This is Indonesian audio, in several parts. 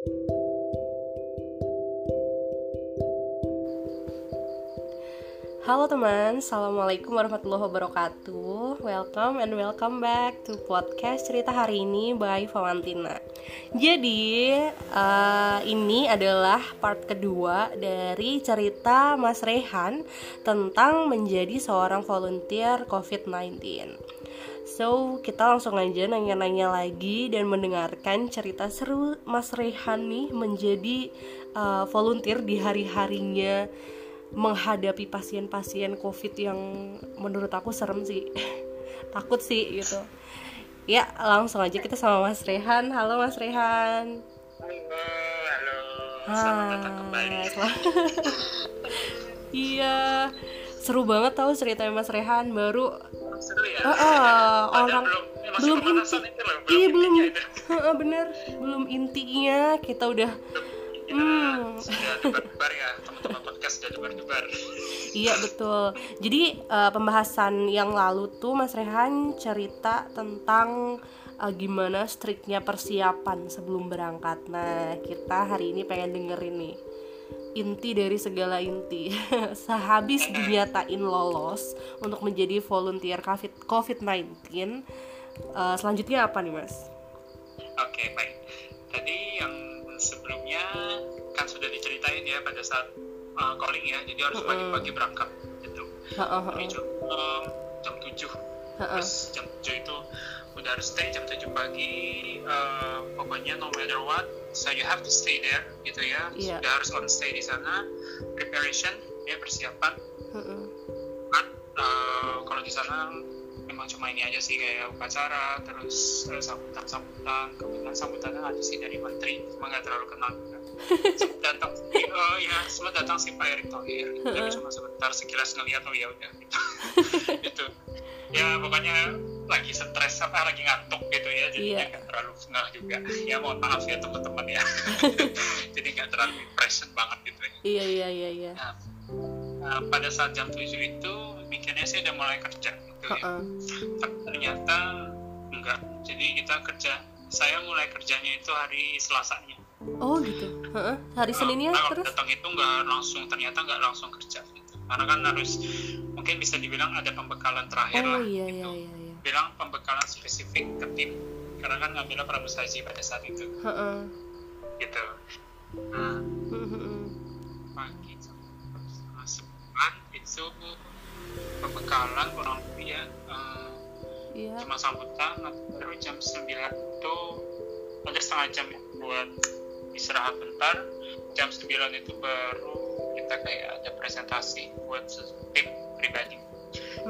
Halo teman, Assalamualaikum warahmatullahi wabarakatuh. Welcome and welcome back to podcast cerita hari ini by Valentina. Jadi, uh, ini adalah part kedua dari cerita Mas Rehan Tentang menjadi seorang volunteer COVID-19 So, kita langsung aja nanya-nanya lagi dan mendengarkan cerita seru Mas Rehan nih menjadi uh, volunteer di hari-harinya menghadapi pasien-pasien covid yang menurut aku serem sih. Takut sih gitu. Ya langsung aja kita sama Mas Rehan. Halo Mas Rehan. Halo halo. Selamat datang kembali. Iya seru banget tahu ceritanya Mas Rehan baru seru ya? Uh, uh, orang belum belum inti. iya belum. uh, bener. Belum intinya kita udah hmm. sudah ya teman-teman podcast sudah debar-debar. Iya betul. Jadi uh, pembahasan yang lalu tuh Mas Rehan cerita tentang uh, gimana striknya persiapan sebelum berangkat. Nah kita hari ini pengen dengerin nih inti dari segala inti. Sehabis dinyatain lolos untuk menjadi volunteer COVID-19 uh, selanjutnya apa nih mas? Oke okay, baik. Tadi yang sebelumnya kan sudah diceritain ya pada saat uh, calling ya. Jadi harus pagi-pagi berangkat gitu. Ini jam um, jam tujuh. Terus jam tujuh itu udah harus stay jam tujuh pagi. Uh, pokoknya no matter what so you have to stay there gitu ya. Yeah. sudah harus on stay di sana. Preparation ya persiapan. Kan uh, kalau di sana memang cuma ini aja sih kayak upacara terus uh, sambutan sambutan kemudian sambutannya ada sih dari menteri cuma nggak terlalu kenal. Datang oh ya semua datang sih Pak Erick Thohir. Tapi cuma sebentar sekilas ngeliat oh ya udah gitu. Itu ya pokoknya lagi stres apa lagi ngantuk gitu ya jadi yeah. nggak terlalu ngeh juga ya mohon maaf ya teman-teman ya jadi nggak terlalu impression banget gitu ya iya iya iya iya nah, nah, pada saat jam 7 itu mikirnya sih udah mulai kerja gitu ya. Tapi ternyata enggak. Jadi kita kerja. Saya mulai kerjanya itu hari Selasanya. Oh gitu. Uh-uh. Hari Seninnya nah, terus? Datang itu nggak langsung. Ternyata nggak langsung kerja. Gitu. Karena kan harus mungkin bisa dibilang ada pembekalan terakhir oh, lah. Iya, gitu. iya, iya, iya. Bilang pembekalan spesifik ke tim. Karena kan ngambilnya pramus haji pada saat itu. Uh-uh. Gitu. Nah, uh-huh. pagi setengah sebulan itu pembekalan kurang lebih ya uh, yeah. cuma sambutan baru jam 9 itu ada setengah jam buat istirahat bentar jam 9 itu baru kita kayak ada presentasi buat tim pribadi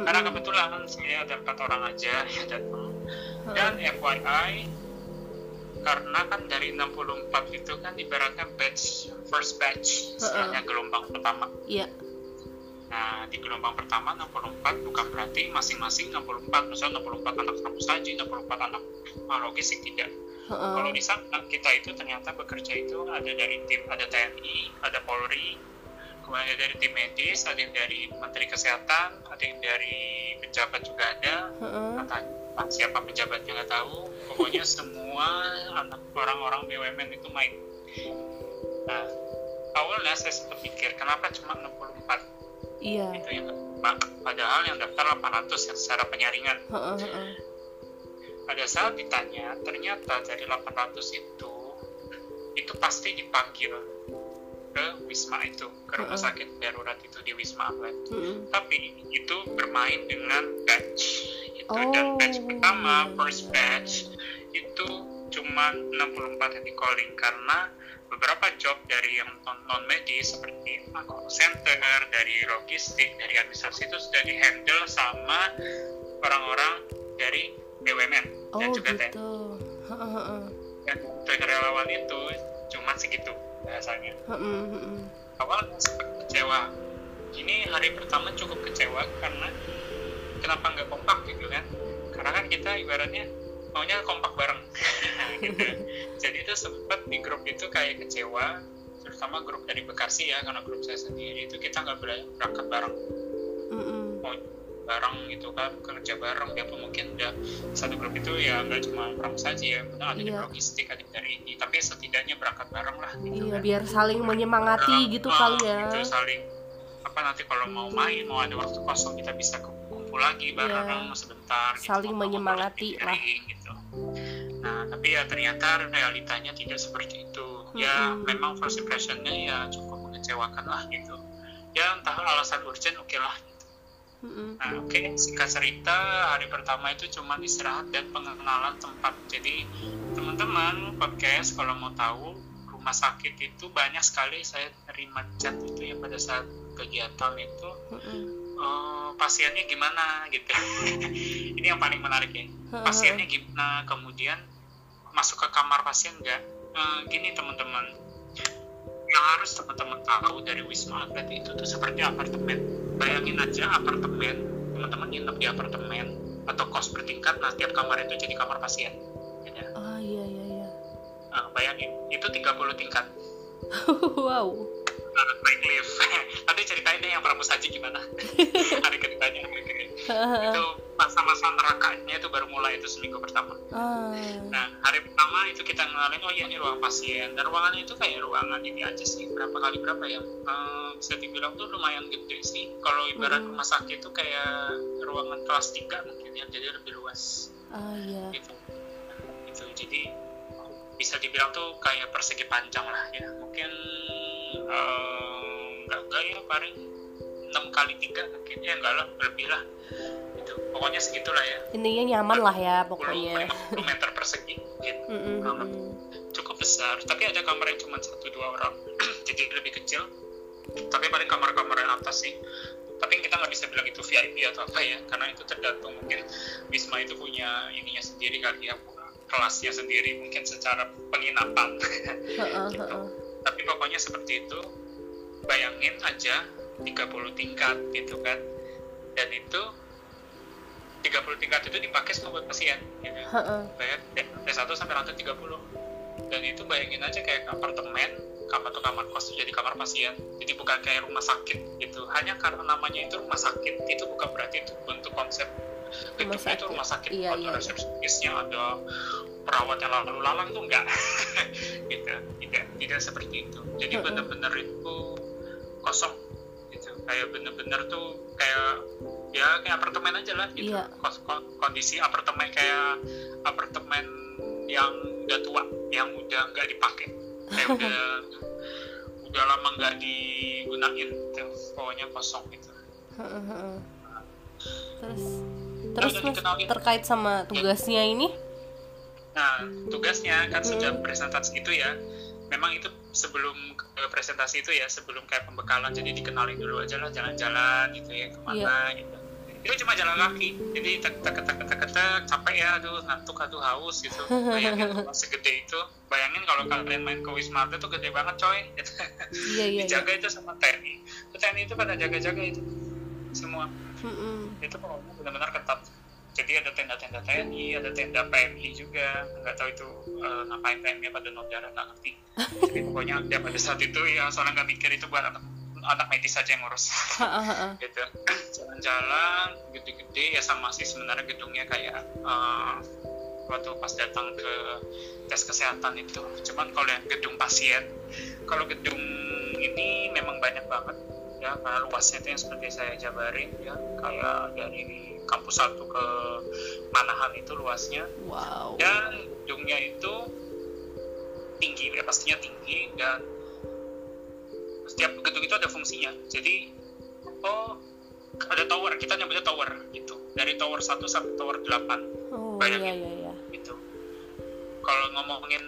mm-hmm. karena kebetulan saya ada empat orang aja yang datang mm-hmm. dan FYI karena kan dari 64 itu kan ibaratnya batch first batch istilahnya gelombang pertama iya yeah Nah, di gelombang pertama 64 bukan berarti masing-masing 64, misalnya 64 anak kampus haji, 64 anak logistik tidak. Uh-uh. Kalau di sana kita itu ternyata bekerja itu ada dari tim, ada TNI, ada Polri, ada dari tim medis, ada yang dari Menteri Kesehatan, ada yang dari pejabat juga ada. Uh-uh. Kata siapa pejabatnya nggak tahu. Pokoknya semua anak orang-orang BUMN itu main. Nah, awalnya saya sempat pikir kenapa cuma 64 Iya. Itu yang padahal yang daftar 800 yang secara penyaringan. Uh, uh, uh. Pada saat ditanya, ternyata dari 800 itu itu pasti dipanggil ke Wisma itu, ke rumah uh, uh. sakit darurat itu di Wisma Atlet. Uh, uh. Tapi itu bermain dengan batch itu oh. dan batch pertama, first batch itu cuma 64 yang di calling karena beberapa job dari yang non medis seperti call center, dari logistik, dari administrasi itu sudah dihandle sama orang-orang dari BUMN oh, dan juga gitu. Dan dari relawan itu cuma segitu bahasanya. Awal kecewa. Ini hari pertama cukup kecewa karena kenapa nggak kompak gitu kan? Karena kan kita ibaratnya maunya kompak bareng gitu. jadi itu sempat di grup itu kayak kecewa terutama grup dari Bekasi ya karena grup saya sendiri itu kita nggak berangkat bareng mau bareng gitu kan kerja bareng dia pun mungkin udah satu grup itu ya nggak cuma orang saja ya benar ada Iya. di logistik ada dari ini tapi setidaknya berangkat bareng lah gitu iya kan. biar saling menyemangati Bareng, gitu ah, kali ya gitu, saling apa nanti kalau mau main mau ada waktu kosong kita bisa kumpul lagi bareng sebentar gitu, Iya. Saling menyemangati lah. gitu nah tapi ya ternyata realitanya tidak seperti itu ya Mm-mm. memang first impressionnya ya cukup mengecewakan lah gitu ya entah alasan urgent oke lah Mm-mm. Nah, oke, singkat cerita, hari pertama itu cuma istirahat dan pengenalan tempat. Jadi, teman-teman podcast kalau mau tahu rumah sakit itu banyak sekali saya terima chat itu ya pada saat kegiatan itu Mm-mm. eh, pasiennya gimana gitu. Ini yang paling menarik ya. Pasiennya gimana, kemudian masuk ke kamar pasien nggak? Eh, gini teman-teman, yang harus teman-teman tahu dari Wisma Atlet itu tuh seperti apartemen. Bayangin aja apartemen, teman-teman nginep di apartemen atau kos bertingkat, nah tiap kamar itu jadi kamar pasien. Gitu. ah iya iya iya Nah, bayangin, itu 30 tingkat. wow Nah, naik lift. Nanti ceritain deh yang pramus haji gimana. Hari ketiganya, hari ketiga. itu masa-masa nerakanya itu baru mulai itu seminggu pertama. ah Nah, hari pertama itu kita ngenalin, oh iya ini ruang pasien. Dan ruangannya itu kayak ruangan ini aja sih, berapa kali berapa ya? Eh, bisa dibilang tuh lumayan gede sih. Kalau ibarat Hmm. rumah sakit itu kayak ruangan kelas 3 mungkin ya, jadi lebih luas. ah iya Gitu. Gitu, jadi bisa dibilang tuh kayak persegi panjang lah ya. Mungkin eh, enggak enggak ya paling 6 kali 3 mungkin ya enggak lah, lebih lah. Gitu. Pokoknya segitulah ya. intinya nyaman lah ya 10 pokoknya 50 meter persegi gitu. Mm-mm, Kurang mm-mm. cukup besar tapi ada kamar yang cuma satu dua orang jadi lebih kecil tapi paling kamar-kamar yang atas sih tapi kita nggak bisa bilang itu VIP atau apa ya karena itu tergantung mungkin Wisma itu punya ininya sendiri kali ya kelasnya sendiri mungkin secara penginapan heeh. tapi pokoknya seperti itu bayangin aja 30 tingkat gitu kan. Dan itu 30 tingkat itu dipakai semua buat pasien gitu. Bayar dari 1 sampai lantai 30 dan itu bayangin aja kayak apartemen kamar atau kamar kos jadi kamar pasien. Jadi bukan kayak rumah sakit gitu. Hanya karena namanya itu rumah sakit itu bukan berarti itu bentuk konsep Rumah itu rumah sakit. Iya, ada iya. resepsionisnya ada perawat yang lalu lalang tuh enggak. Gitu. Tidak tidak seperti itu. Jadi benar-benar itu kosong kayak bener-bener tuh kayak ya kayak apartemen aja lah gitu Iya. Kondisi apartemen kayak apartemen yang udah tua yang udah nggak dipakai kayak udah udah lama nggak digunain gitu. pokoknya kosong gitu terus Nah, terus mas dikenalin. terkait sama tugasnya ini Nah, tugasnya kan Hmm. sudah presentasi itu ya. Memang itu sebelum ke presentasi itu ya, sebelum kayak pembekalan, jadi dikenalin dulu aja lah jalan-jalan gitu ya, ke mana gitu. Itu cuma jalan kaki, jadi tek tek tek tek tek capek ya, aduh ngantuk, aduh haus gitu. Bayangin rumah segede itu, bayangin kalau kalian main ke Wisma Atlet tuh gede banget coy. Gitu. iya iya iya Dijaga itu sama TNI. Itu TNI itu pada jaga-jaga itu semua Mm-mm. itu pokoknya benar-benar ketat jadi ada tenda-tenda TNI ada tenda PMI juga. Nggak tahu itu eh, ngapain PMI pada nodara nggak ngerti. Jadi pokoknya dia pada saat itu ya soalnya nggak mikir itu buat anak anak medis saja yang ngurus. Gitu. Jalan-jalan gede-gede ya sama sih sebenarnya gedungnya kayak eh, waktu pas datang ke tes kesehatan itu. Cuman kalau yang gedung pasien kalau gedung ini memang banyak banget ya karena luasnya itu yang seperti saya jabarin ya. Kayak dari kampus satu ke Manahan itu luasnya. Wow. Dan gedungnya itu tinggi ya pastinya tinggi dan setiap gedung itu ada fungsinya. Jadi oh ada tower kita nyebutnya tower gitu. Dari tower 1 sampai tower 8 oh iya bayangin. iya iya. Gitu. Kalau ngomongin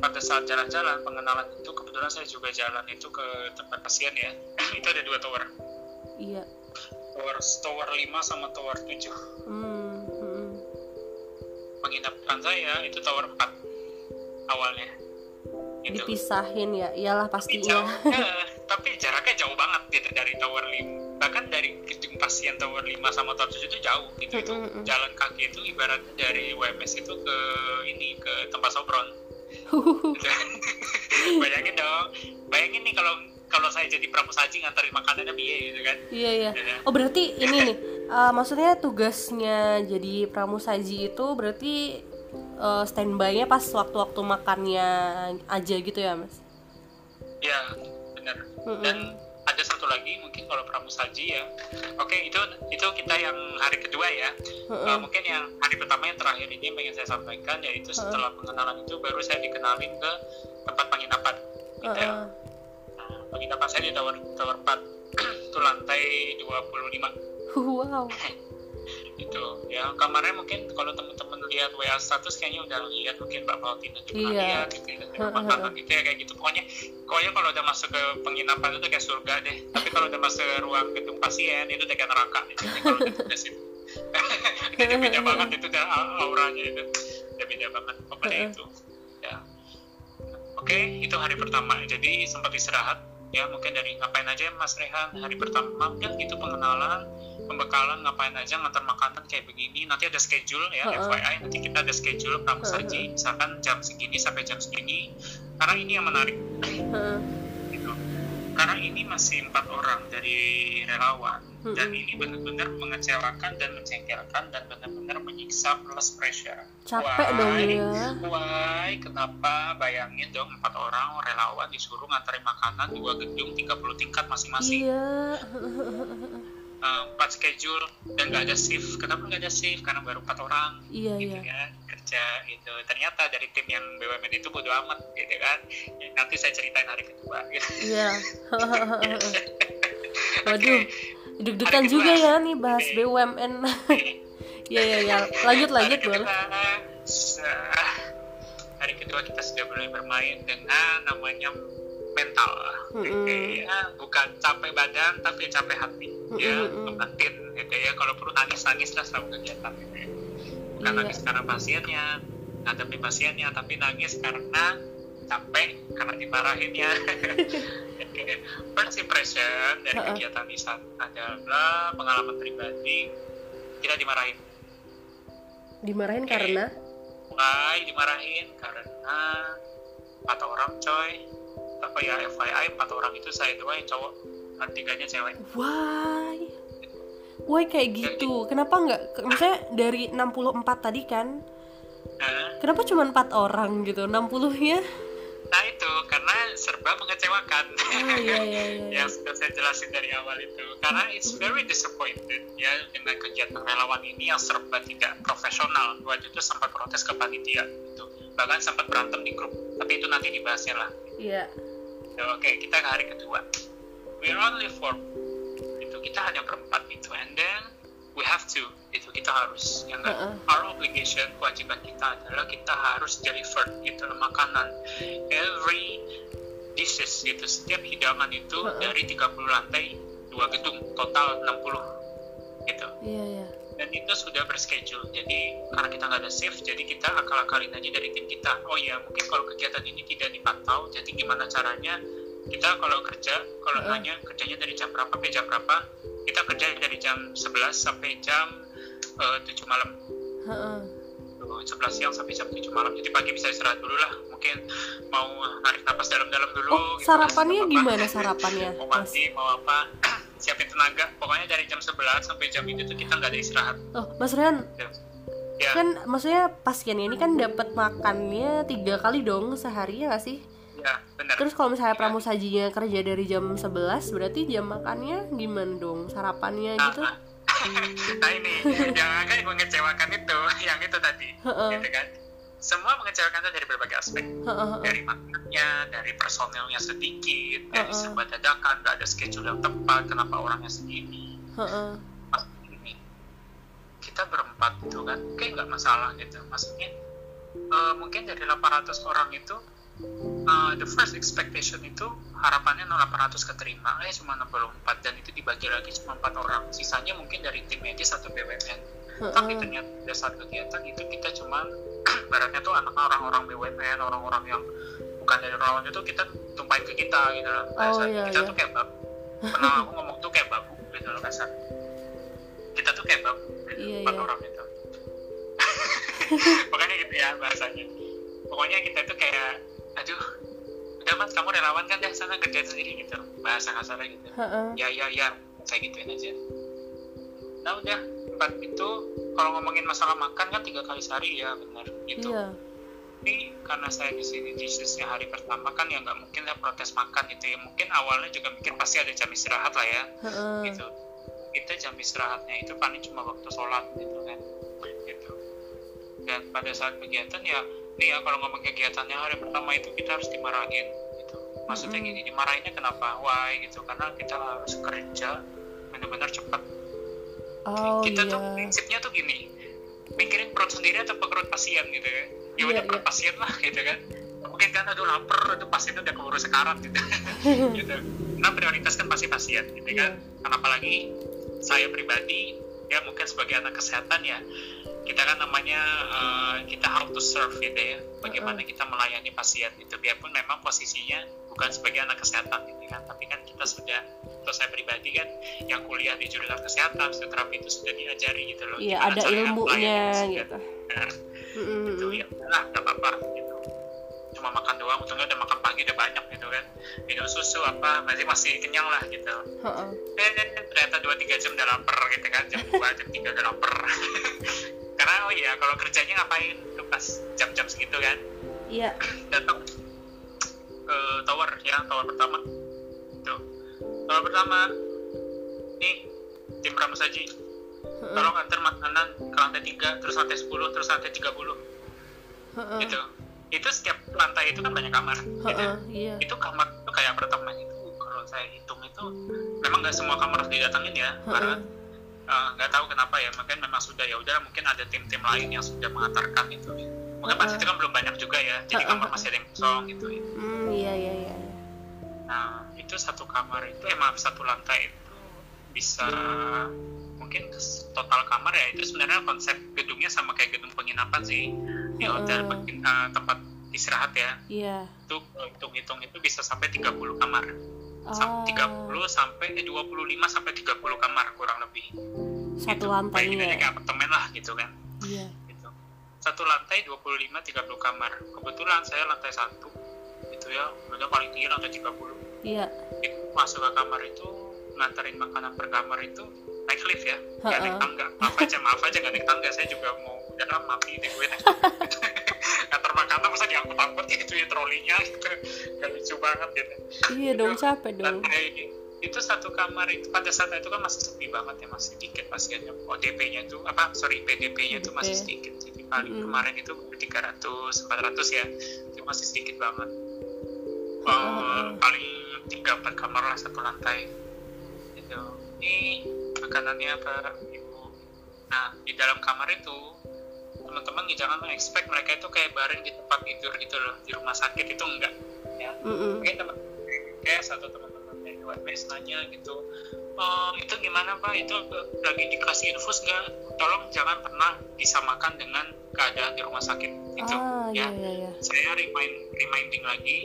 pada saat jalan-jalan pengenalan itu kebetulan saya juga jalan itu ke tempat pasien ya. Itu ada dua tower. Iya. Tower tower 5 sama tower 7 hmm, hmm. penginapan saya itu tower 4 awalnya. Gitu. Dipisahin ya iyalah tapi pastinya. Jauh eh, tapi jaraknya jauh banget gitu dari tower 5 bahkan dari gedung pasien tower 5 sama tower 7 itu jauh gitu. Itu Mm-mm. jalan kaki itu ibaratnya dari WMS itu ke ini ke tempat sobron bayangin dong. Bayangin nih kalau kalau saya jadi pramusaji nganterin makanannya biaya gitu kan? Iya iya. Oh berarti ini nih uh, maksudnya tugasnya jadi pramusaji itu berarti uh, standby-nya pas waktu-waktu makannya aja gitu ya mas? Ya benar. Mm -mm. dan ada satu lagi mungkin kalau pramusaji ya. Oke okay, itu itu kita yang hari kedua ya. Mm -mm. Uh, mungkin yang hari pertama yang terakhir ini yang ingin saya sampaikan yaitu setelah pengenalan itu baru saya dikenalin ke tempat penginapan. Gitu ya. Nah, penginapan saya di tower tower 4 itu lantai 25 wow itu ya kamarnya mungkin kalau teman-teman lihat WA status kayaknya udah lihat mungkin Mbak Valtina juga iya. lihat gitu ya makanan gitu ya kayak gitu. Pokoknya pokoknya kalau udah masuk ke penginapan itu kayak surga deh. Tapi kalau udah masuk ke ruang gedung pasien itu kayak neraka gitu. jadi kalau udah sih itu beda banget itu udah auranya itu. Udah beda banget pokoknya itu. Ya. Oke itu hari pertama. Jadi sempat istirahat ya mungkin dari ngapain aja Mas Rehan hari pertama mungkin itu pengenalan pembekalan ngapain aja ngantar makanan kayak begini. Nanti ada schedule ya uh -uh. FYI nanti kita ada schedule saji uh -uh. misalkan jam segini sampai jam segini. Karena ini yang menarik. Uh -uh. gitu. Karena ini masih empat orang dari relawan. Uh -uh. dan ini benar-benar mengecewakan dan mencengkelkan dan benar-benar menyiksa plus pressure. Capek why, dong ya why? Kenapa? Bayangin dong empat orang relawan disuruh nganterin makanan dua gedung 30 tingkat masing-masing. Iya empat uh, schedule dan nggak ada shift kenapa nggak ada shift karena baru empat orang iya, gitu iya. kan kerja itu ternyata dari tim yang BUMN itu bodo amat gitu kan ya, nanti saya ceritain hari kedua gitu. iya waduh deg-degan juga ya nih bahas okay. BUMN Iya iya ya. Lanjut lanjut boleh. Hari kedua kita sudah mulai bermain dengan namanya mental. Mm -hmm. ya, bukan capek badan tapi capek hati. Mm -hmm. Ya, ngebatin gitu ya. Kalau perlu nangis nangis lah selama kegiatan gitu ya. Bukan yeah. nangis karena pasiennya, ngadepi pasiennya, tapi nangis karena capek karena dimarahin ya. First impression dari kegiatan di sana adalah pengalaman pribadi tidak dimarahin dimarahin okay. karena Why dimarahin karena empat orang coy apa ya FYI empat orang itu saya doang yang cowok tiganya cewek why why kayak gitu kenapa nggak misalnya dari 64 tadi kan huh? kenapa cuma empat orang gitu 60 nya Nah itu karena serba mengecewakan. Oh, iya, iya, iya. yang sudah saya jelasin dari awal itu. Karena it's very disappointed ya dengan kegiatan relawan ini yang serba tidak profesional. Waktu itu sempat protes ke panitia itu. Bahkan sempat berantem di grup. Tapi itu nanti dibahasnya lah. Iya. Yeah. Oke, okay, kita ke hari kedua. We're only four. Itu kita hanya berempat itu. And then we have to itu kita harus yang uh -uh. our obligation kewajiban kita adalah kita harus deliver gitu makanan every dishes gitu setiap hidangan itu uh -uh. dari 30 lantai dua gedung total 60 gitu iya iya dan itu sudah berschedule. Jadi karena kita nggak ada shift jadi kita akal-akalin aja dari tim kita. Oh ya mungkin kalau kegiatan ini tidak dipantau jadi gimana caranya? Kita kalau kerja kalau uh -uh. nanya kerjanya dari jam berapa sampai jam berapa? Kita kerja dari jam 11 sampai jam uh, eh, 7 malam. Uh-uh. 11 siang sampai jam 7 malam. Jadi pagi bisa istirahat dulu lah. Mungkin mau narik napas dalam-dalam dulu oh, gitu, sarapannya apa, gimana sarapannya? Mau mandi mau apa siapin tenaga pokoknya dari jam 11 sampai jam itu tuh kita nggak ada istirahat oh Mas Rian ya. ya. kan maksudnya pasien ini kan dapat makannya tiga kali dong sehari ya nggak sih Ya, benar. Terus kalau misalnya ya. pramusajinya kerja dari jam 11 berarti jam makannya gimana dong? Sarapannya nah, gitu? nah ini yang agak mengecewakan itu, yang itu tadi, gitu kan? Semua mengecewakan itu dari berbagai aspek, dari makannya, dari personelnya sedikit, dari serba dadakan, nggak ada schedule yang tepat, kenapa orangnya segini. ini kita berempat itu kan, kayak nggak masalah gitu. Maksudnya uh, mungkin dari 800 orang itu uh, the first expectation itu harapannya 800 keterima eh cuma 64 dan itu dibagi lagi cuma 4 orang sisanya mungkin dari tim medis atau BUMN. Tapi ternyata pada saat kegiatan itu kita cuma baratnya tuh anak orang-orang BUMN orang-orang yang bukan dari relawan itu kita tumpahin ke kita gitu loh. Oh, iya, kita iya. tuh kayak babu. Pernah aku ngomong tuh kayak babu gitu loh kasar kita tuh kayak babu gitu, iya, empat iya. orang itu. Pokoknya gitu ya bahasanya. Pokoknya kita tuh kayak aduh udah mas kamu relawan kan deh sana kerja sendiri gitu. Bahasa kasarnya gitu. Ya ya ya saya gituin aja. Nah udah tempat itu kalau ngomongin masalah makan kan tiga kali sehari ya benar gitu. Iya. Tapi karena saya di sini di sisi hari pertama kan ya nggak mungkin lah protes makan gitu ya. Mungkin awalnya juga mikir pasti ada jam istirahat lah ya Ha-ha. gitu. Kita jam istirahatnya itu paling cuma waktu sholat gitu kan gitu. Dan pada saat kegiatan ya nih ya kalau ngomong kegiatannya hari pertama itu kita harus dimarahin gitu. Maksudnya Mm-mm. gini dimarahinnya kenapa? Why? Gitu karena kita harus kerja benar-benar cepat oh kita iya. tuh prinsipnya tuh gini mikirin perut sendiri atau perut pasien gitu ya. Ya udah Iya, perut iya. pasien lah gitu kan. Mungkin kan aduh lapar aduh pasien udah keburu sekarat gitu. Gitu. Nah prioritas kan pasti pasien gitu kan. Iya. karena apalagi saya pribadi ya mungkin sebagai anak kesehatan ya kita kan namanya eh, kita how to serve gitu ya. Bagaimana kita melayani pasien itu biarpun memang posisinya bukan sebagai anak kesehatan gitu kan tapi kan kita sudah atau saya pribadi kan yang kuliah di jurusan kesehatan fisioterapi itu sudah diajari gitu loh. Iya ada ilmunya gitu. Nah, Mm-mm. itu ya lah nggak apa-apa gitu. Cuma makan doang untungnya udah makan pagi udah banyak gitu kan. Minum susu apa masih masih kenyang lah gitu. Ha-ha. eh ternyata dua tiga jam udah lapar gitu kan jam dua jam tiga udah lapar. Karena oh iya kalau kerjanya ngapain? Tuh pas jam-jam segitu kan. Iya. Datang ke tower ya tower pertama. Tuh. Tower pertama nih tim pramusaji Ha-ha. tolong antar makanan ke lantai tiga terus lantai 10 terus lantai 30 Ha-ha. gitu. Itu setiap lantai itu kan banyak kamar gitu. Iya. Itu kamar itu kayak apartemen itu. Kalau saya hitung itu memang nggak semua kamar harus didatangin ya. Karena eh, nggak tahu kenapa ya. Mungkin memang sudah ya udah mungkin ada tim-tim lain yang sudah mengantarkan itu ya. Mungkin pas itu kan belum banyak juga ya jadi kamar masih ada yang kosong gitu ya. Hmm, iya iya iya nah itu satu kamar itu eh maaf satu lantai itu bisa mungkin total kamar ya itu sebenarnya konsep gedungnya sama kayak gedung penginapan sih. Di hotel pengin- eh, tempat istirahat ya. Iya. Itu hitung-hitung itu bisa sampai 30 kamar. Sam- 30 sampai eh, 25 sampai 30 kamar kurang lebih. Satu gitu. lantainya Bayangin aja ya? kayak apartemen lah gitu kan. Iya. Satu lantai 25 30 kamar. Kebetulan saya lantai satu. Itu ya udah paling tinggi lantai 30 iya. Itu masuk ke kamar itu nganterin makanan per kamar itu naik lift ya. Nggak naik tangga. Maaf aja maaf aja nggak naik tangga. Saya juga mau udah lah mati deh gue. Naik nganter makanan masa diangkut-angkut gitu ya trolinya gitu. Gak lucu banget gitu. Iya dong capek dong. lantai itu satu kamar itu pada saat itu kan masih sepi banget ya masih sedikit pasiennya ODP-nya itu apa sorry PDP-nya itu masih sedikit jadi paling Mm. kemarin itu 300 400 ya. Itu masih sedikit banget. Mm. Eh, paling tiga empat kamar lah satu lantai. Itu ini makanannya apa ibu? Nah di dalam kamar itu teman-teman jangan expect mereka itu kayak baring di tempat tidur gitu loh. Di rumah sakit itu enggak ya. Mm-mm. mungkin teman kayak satu teman-teman dari WebMes nanya gitu "Eh, itu gimana pak? Itu lagi dikasih infus nggak? Tolong jangan pernah disamakan dengan keadaan di rumah sakit itu ah iya ya. iya iya. Saya remind reminding lagi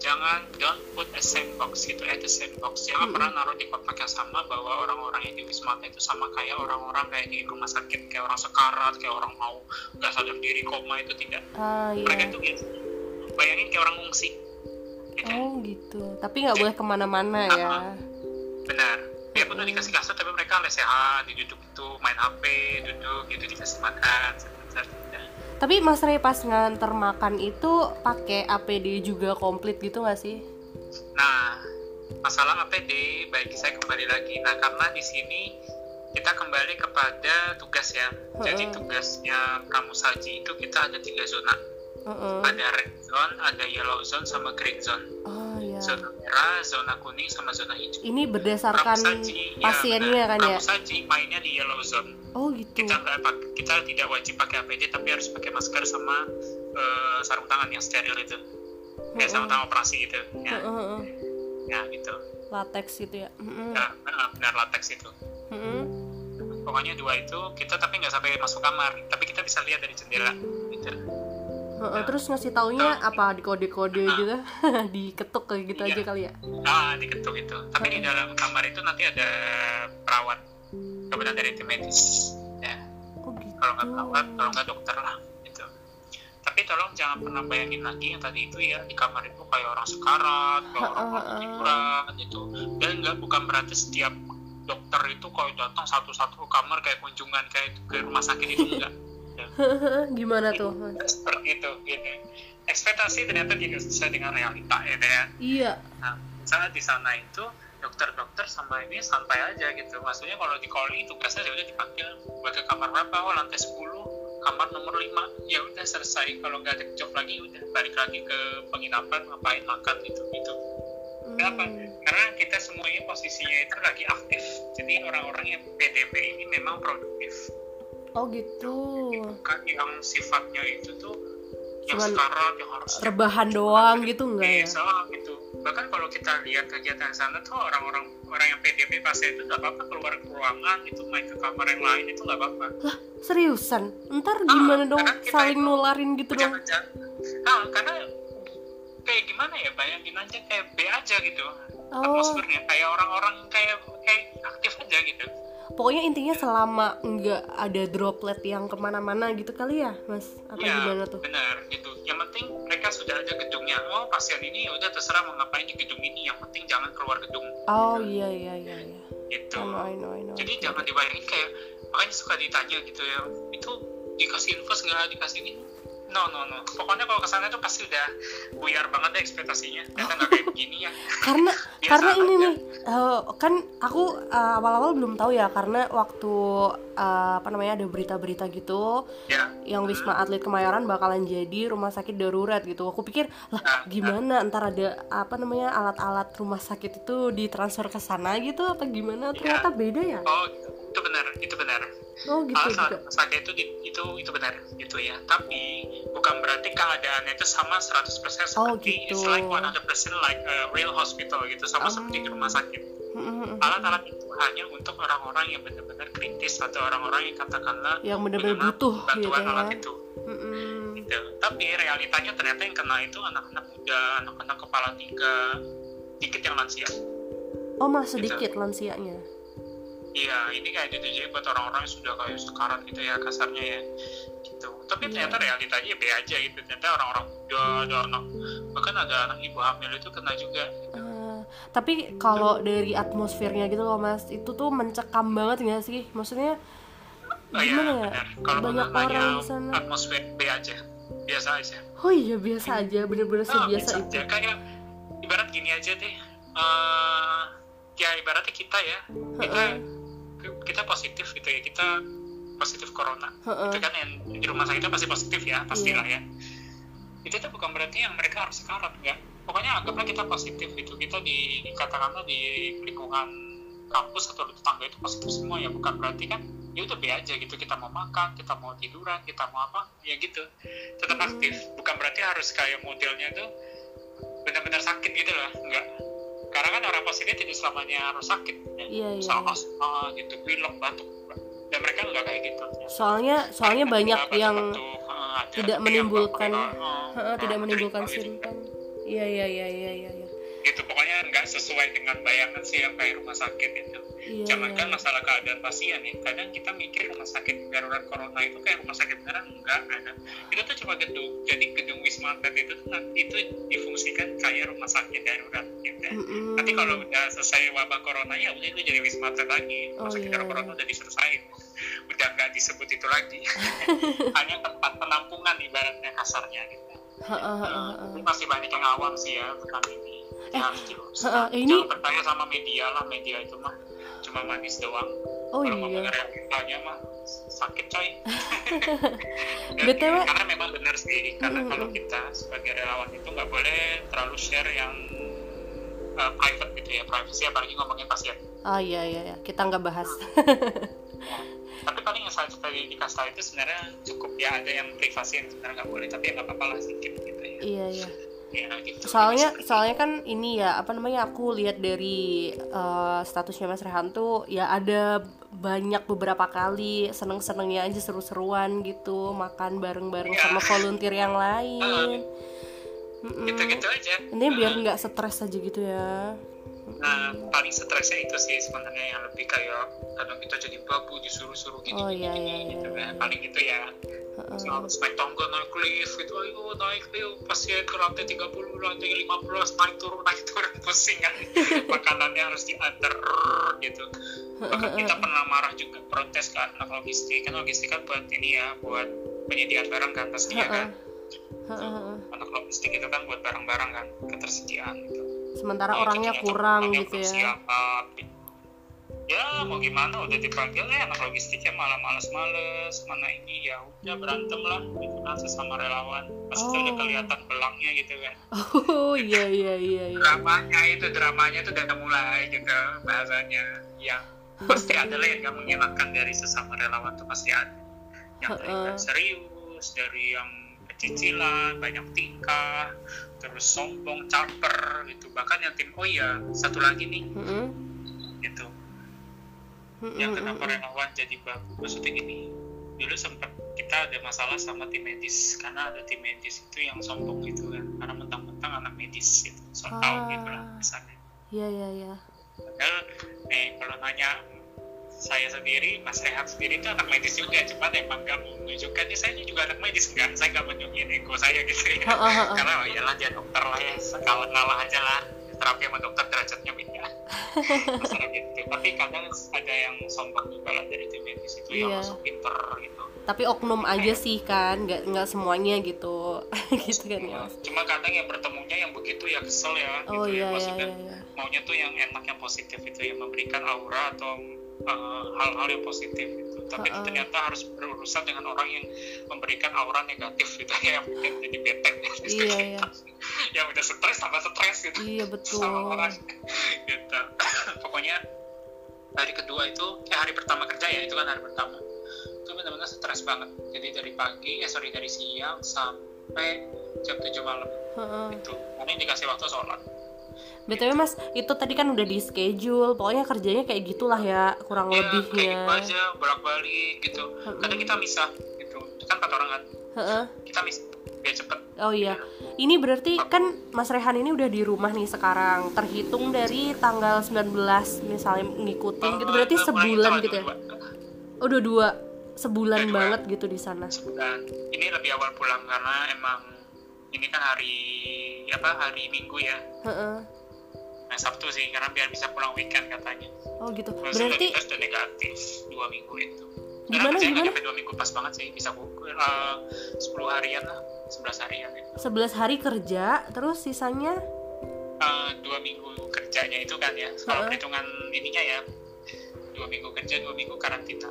jangan don't put a sandbox gitu at the sandbox. Jangan Mm-mm. pernah naruh di kotak yang sama bahwa orang-orang yang di wisma atlet itu sama kayak orang-orang kayak di rumah sakit kayak orang sekarat kayak orang mau nggak sadar diri koma itu tidak. Ah mereka iya itu biasa bayangin kayak orang ngungsi gitu. Oh gitu. Tapi nggak boleh ke mana-mana ya. Ah. benar pun udah dikasih kasur tapi mereka lesehan duduk itu main HP duduk gitu dikasih makan sebentar tapi Mas Ray pas nganter makan itu pakai APD juga komplit gitu nggak sih? Nah masalah APD baik saya kembali lagi. Nah karena di sini kita kembali kepada tugas ya. Jadi tugasnya pramusaji itu kita ada tiga zona Heeh. ada red zone ada yellow zone sama green zone. Oh iya. Zona merah zona kuning sama zona hijau. Ini berdasarkan Pramusaji, ya, pasiennya benar. kan ya? Pramusaji mainnya di yellow zone. Oh gitu. Kita nggak kita tidak wajib pakai APD tapi harus pakai masker sama eh, sarung tangan yang steril itu. Kayak sarung tangan operasi gitu ya, heeh. ya gitu. Latex gitu ya? Heeh. ya benar, benar latex itu. Heeh. pokoknya dua itu kita tapi nggak sampai masuk kamar. Tapi kita bisa lihat dari jendela gitu Heeh, terus ngasih taunya apa? Di kode-kode gitu? Diketuk kayak gitu Iya. aja kali ya? Ah diketuk itu. Tapi di dalam kamar itu nanti ada perawat. Kebetulan dari tim medis. Ya. Oh gitu. Kalau nggak perawat kalau nggak dokter lah gitu. Tapi tolong jangan pernah bayangin lagi yang tadi itu ya di kamar itu kayak orang sekarat kayak orang orang tiduran gitu. Dan nggak bukan berarti setiap dokter itu kalau datang satu-satu ke kamar kayak kunjungan kayak ke rumah sakit itu enggak. gimana tuh? seperti itu gitu ekspektasi ternyata tidak sesuai dengan realita ya ya. Iya. Nah saat di sana itu dokter-dokter sama ini santai aja gitu. Maksudnya kalau di calling tugasnya ya udah dipanggil. Ke kamar berapa? Oh lantai 10 kamar nomor 5 ya udah selesai. Kalau nggak ada job lagi udah balik lagi ke penginapan ngapain makan gitu gitu. Kenapa? Hmm. karena kita semuanya posisinya itu lagi aktif. Jadi orang-orang yang PDP ini memang produktif oh gitu. Bukan yang sifatnya itu tuh yang sekarang yang harus rebahan doang gitu enggak ya? Iya, gitu. Bahkan kalau kita lihat kegiatan sana tuh orang-orang orang yang PDP pasien itu nggak apa-apa keluar ke ruangan itu main ke kamar yang lain itu nggak apa-apa. Lah seriusan? Ntar ah, gimana dong saling nularin gitu dong? ah, karena kayak gimana ya bayangin aja kayak B aja gitu oh. atmosfernya. Kayak orang-orang kayak kayak aktif aja gitu pokoknya intinya selama nggak ada droplet yang ke mana-mana gitu kali ya mas? Apa ya, gimana tuh? benar gitu. Yang penting mereka sudah ada gedungnya. Oh pasien ini udah terserah mau ngapain di gedung ini. Yang penting jangan keluar gedung. Oh iya iya iya iya. Gitu. I know, I know, I know. jadi okay. jangan dibayangin kayak makanya suka ditanya gitu ya itu dikasih info nggak dikasih ini? No no no. Pokoknya kalau ke sana tuh pasti udah buyar banget deh ekspektasinya. Ternyata nggak kayak begini ya. Karena karena ini nih uh, kan aku uh, awal-awal belum tahu ya karena waktu uh, apa namanya ada berita-berita gitu ya. yang wisma atlet kemayoran bakalan jadi rumah sakit darurat gitu aku pikir lah nah, gimana nah. ntar ada apa namanya alat-alat rumah sakit itu ditransfer ke sana gitu apa gimana ternyata ya. beda ya oh itu benar itu benar Oh gitu Alasan juga. sakit itu itu itu benar gitu ya. Tapi bukan berarti keadaannya itu sama 100% seperti oh, gitu. it's like 100% like a real hospital gitu sama um. seperti di rumah sakit. Alat-alat itu hanya untuk orang-orang yang benar-benar kritis atau orang-orang yang katakanlah yang benar-benar butuh bantuan gitu ya. alat itu. Gitu. Tapi realitanya ternyata yang kena itu anak-anak muda, anak-anak kepala tiga, dikit yang lansia. Oh, malah sedikit gitu. lansianya iya ini kayak gitu jadi buat orang-orang yang sudah kayak sekarat gitu ya kasarnya ya. Gitu. Tapi yeah. ternyata realitanya B aja gitu. Ternyata orang-orang muda ada anak bahkan ada anak ibu hamil itu kena juga. Gitu. uh, tapi kalau dari atmosfernya gitu loh mas itu tuh mencekam banget nggak sih? Maksudnya oh, gimana iya, ya kalau banyak orang di sana. atmosfer B aja. Biasa aja. Oh iya biasa aja. Bener-bener oh, biasa itu. aja. kayak ibarat gini aja deh. Uh, ya ibaratnya kita ya. Kita kita positif gitu ya kita positif corona. Uh-uh. itu kan yang di rumah sakitnya pasti positif ya pastilah yeah. ya. Itu tuh bukan berarti yang mereka harus sekarat ya. Pokoknya anggaplah kita positif gitu kita di katakanlah di lingkungan kampus atau di tetangga itu positif semua ya bukan berarti kan ya udah be aja gitu kita mau makan kita mau tiduran kita mau apa ya gitu. Tetap aktif bukan berarti harus kayak modelnya tuh benar-benar sakit gitu lah enggak karena kan orang positif tidak selamanya harus sakit ya. iya, iya, sama asma gitu pilek batuk dan mereka nggak kayak gitu. Soalnya soalnya banyak yang batuk, uh, tidak menimbulkan uh, uh, tidak menimbulkan simptom. Iya iya iya iya iya. Gitu pokoknya nggak sesuai dengan bayangan sih yang kayak rumah sakit itu. Iya, jangankan iya. masalah keadaan pasien ya kadang kita mikir rumah sakit darurat corona itu kayak rumah sakit beneran enggak ada. Itu tuh cuma gedung jadi gedung wisma atlet itu tuh itu difungsikan kayak rumah sakit darurat gitu. Mm -hmm. nanti kalau udah selesai wabah corona ya udah itu jadi wisma atlet lagi. Rumah oh, sakit iya. darurat corona udah diselesaikan udah nggak disebut itu lagi. Hanya tempat penampungan ibaratnya kasarnya gitu. Uh, masih banyak yang awam sih ya tentang ini eh, uh, ini jangan percaya sama media lah media itu mah cuma manis doang. Oh kalau iya. realitanya mah sakit coy. Btw karena memang benar sih karena kalau kita sebagai relawan itu nggak boleh terlalu share yang uh, private gitu ya privacy apalagi ngomongin pasien. Oh iya iya, iya. kita nggak bahas. Ya. tapi paling yang saya tadi dikasih tahu itu sebenarnya cukup ya ada yang privasi yang sebenarnya nggak boleh tapi ya nggak apa-apa lah sedikit gitu ya. Iya iya Ya, gitu. soalnya soalnya kan ini ya apa namanya aku lihat dari uh, statusnya Mas Rehan tuh ya ada banyak beberapa kali seneng senengnya aja seru-seruan gitu makan bareng-bareng ya. sama volunteer yang lain. Uh, gitu-gitu aja. Ini biar nggak stres aja gitu ya nah paling stresnya itu sih sebenarnya yang lebih kayak kadang kita jadi babu disuruh-suruh gini Oh, gini, iya, gini, iya, gitu iya. kan paling itu ya. Harus naik tangga naik lift gitu ayo naik ayo pasien ke lantai 30 lantai 15 naik turun naik turun pusing kan. Makanannya harus diantar gitu. Bahkan kita pernah marah juga protes kan anak logistik. Kan logistik kan buat ini ya buat penyediaan barang kan pastinya kan. Anak logistik itu kan buat barang-barang kan ketersediaan. gitu sementara Nah, orangnya kurang gitu ya. ya mau gimana udah dipanggil ya anak logistiknya malah males-males mana ini ya udah berantem lah gitu kan sesama relawan. Pasti udah Oh. kelihatan belangnya gitu kan. Oh iya iya iya iya. Dramanya itu dramanya itu udah mulai gitu bahasanya. Yang pasti ada lah yang gak mengenakan dari sesama relawan tuh pasti ada. Yang dari Heeh. yang serius dari yang pecicilan banyak tingkah terus sombong caper gitu. Bahkan yang tim oh iya satu lagi nih. Heeh. gitu. Heeh, yang kenapa relawan jadi bagus maksudnya gini. Dulu sempat kita ada masalah sama tim medis karena ada tim medis itu yang sombong gitu kan. Karena mentang-mentang anak medis gitu. So tau gitu lah Ah. misalnya iya iya iya. Padahal eh kalau nanya saya sendiri Mas Rehat sendiri itu anak medis juga cuman emang gak mau menunjukkan. Ya saya juga anak medis enggak saya gak menunjukin ego saya gitu ya. Karena oh iyalah dia dokter lah ya sekala ngalah aja lah. Terapi sama dokter derajatnya beda. Masalah gitu. Tapi kadang ada yang sombong juga lah dari tim medis itu yang Iya. langsung pinter gitu. Tapi oknum aja sih kan nggak nggak semuanya gitu. Gitu kan ya cuma kadang yang bertemunya yang begitu ya kesel ya oh gitu iya ya. iya maksudnya iya iya. maunya tuh yang enak yang positif itu yang memberikan aura atau uh, hal-hal yang positif itu tapi Ha-ha. ternyata harus berurusan dengan orang yang memberikan aura negatif gitu ya yang bikin jadi bete. Iya, iya. yang udah stres tambah stres gitu. Iya betul. sama orang. Gitu. Pokoknya hari kedua itu eh hari pertama kerja ya itu kan hari pertama. Itu benar-benar stres banget. Jadi dari pagi eh sorry dari siang sampai jam 7 malam. Heeh. itu. Karena dikasih waktu sholat btw mas itu tadi kan udah di schedule pokoknya kerjanya kayak gitulah ya kurang ya kayak gitu lebihnya aja bolak-balik gitu. Kadang kita misah gitu. Kan empat orang kan. Heeh. kita misah biar cepet. Oh iya. Ini berarti kan mas Rehan ini udah di rumah nih sekarang. Terhitung dari tanggal 19 misalnya ngikutin gitu berarti sebulan gitu ya? 22. oh dua dua sebulan Udah dua. banget gitu di sana. Sebulan. Ini lebih awal pulang karena emang ini kan hari apa hari minggu ya. Heeh. Nah Sabtu sih karena biar bisa pulang weekend katanya oh gitu berarti tes dan negatif dua minggu itu Gimana, kerjanya gimana? sampai dua minggu pas banget sih bisa pukul uh, 10 harian lah 11 harian gitu 11 hari kerja terus sisanya uh, dua minggu kerjanya itu kan ya kalau Heeh. perhitungan ininya ya dua minggu kerja dua minggu karantina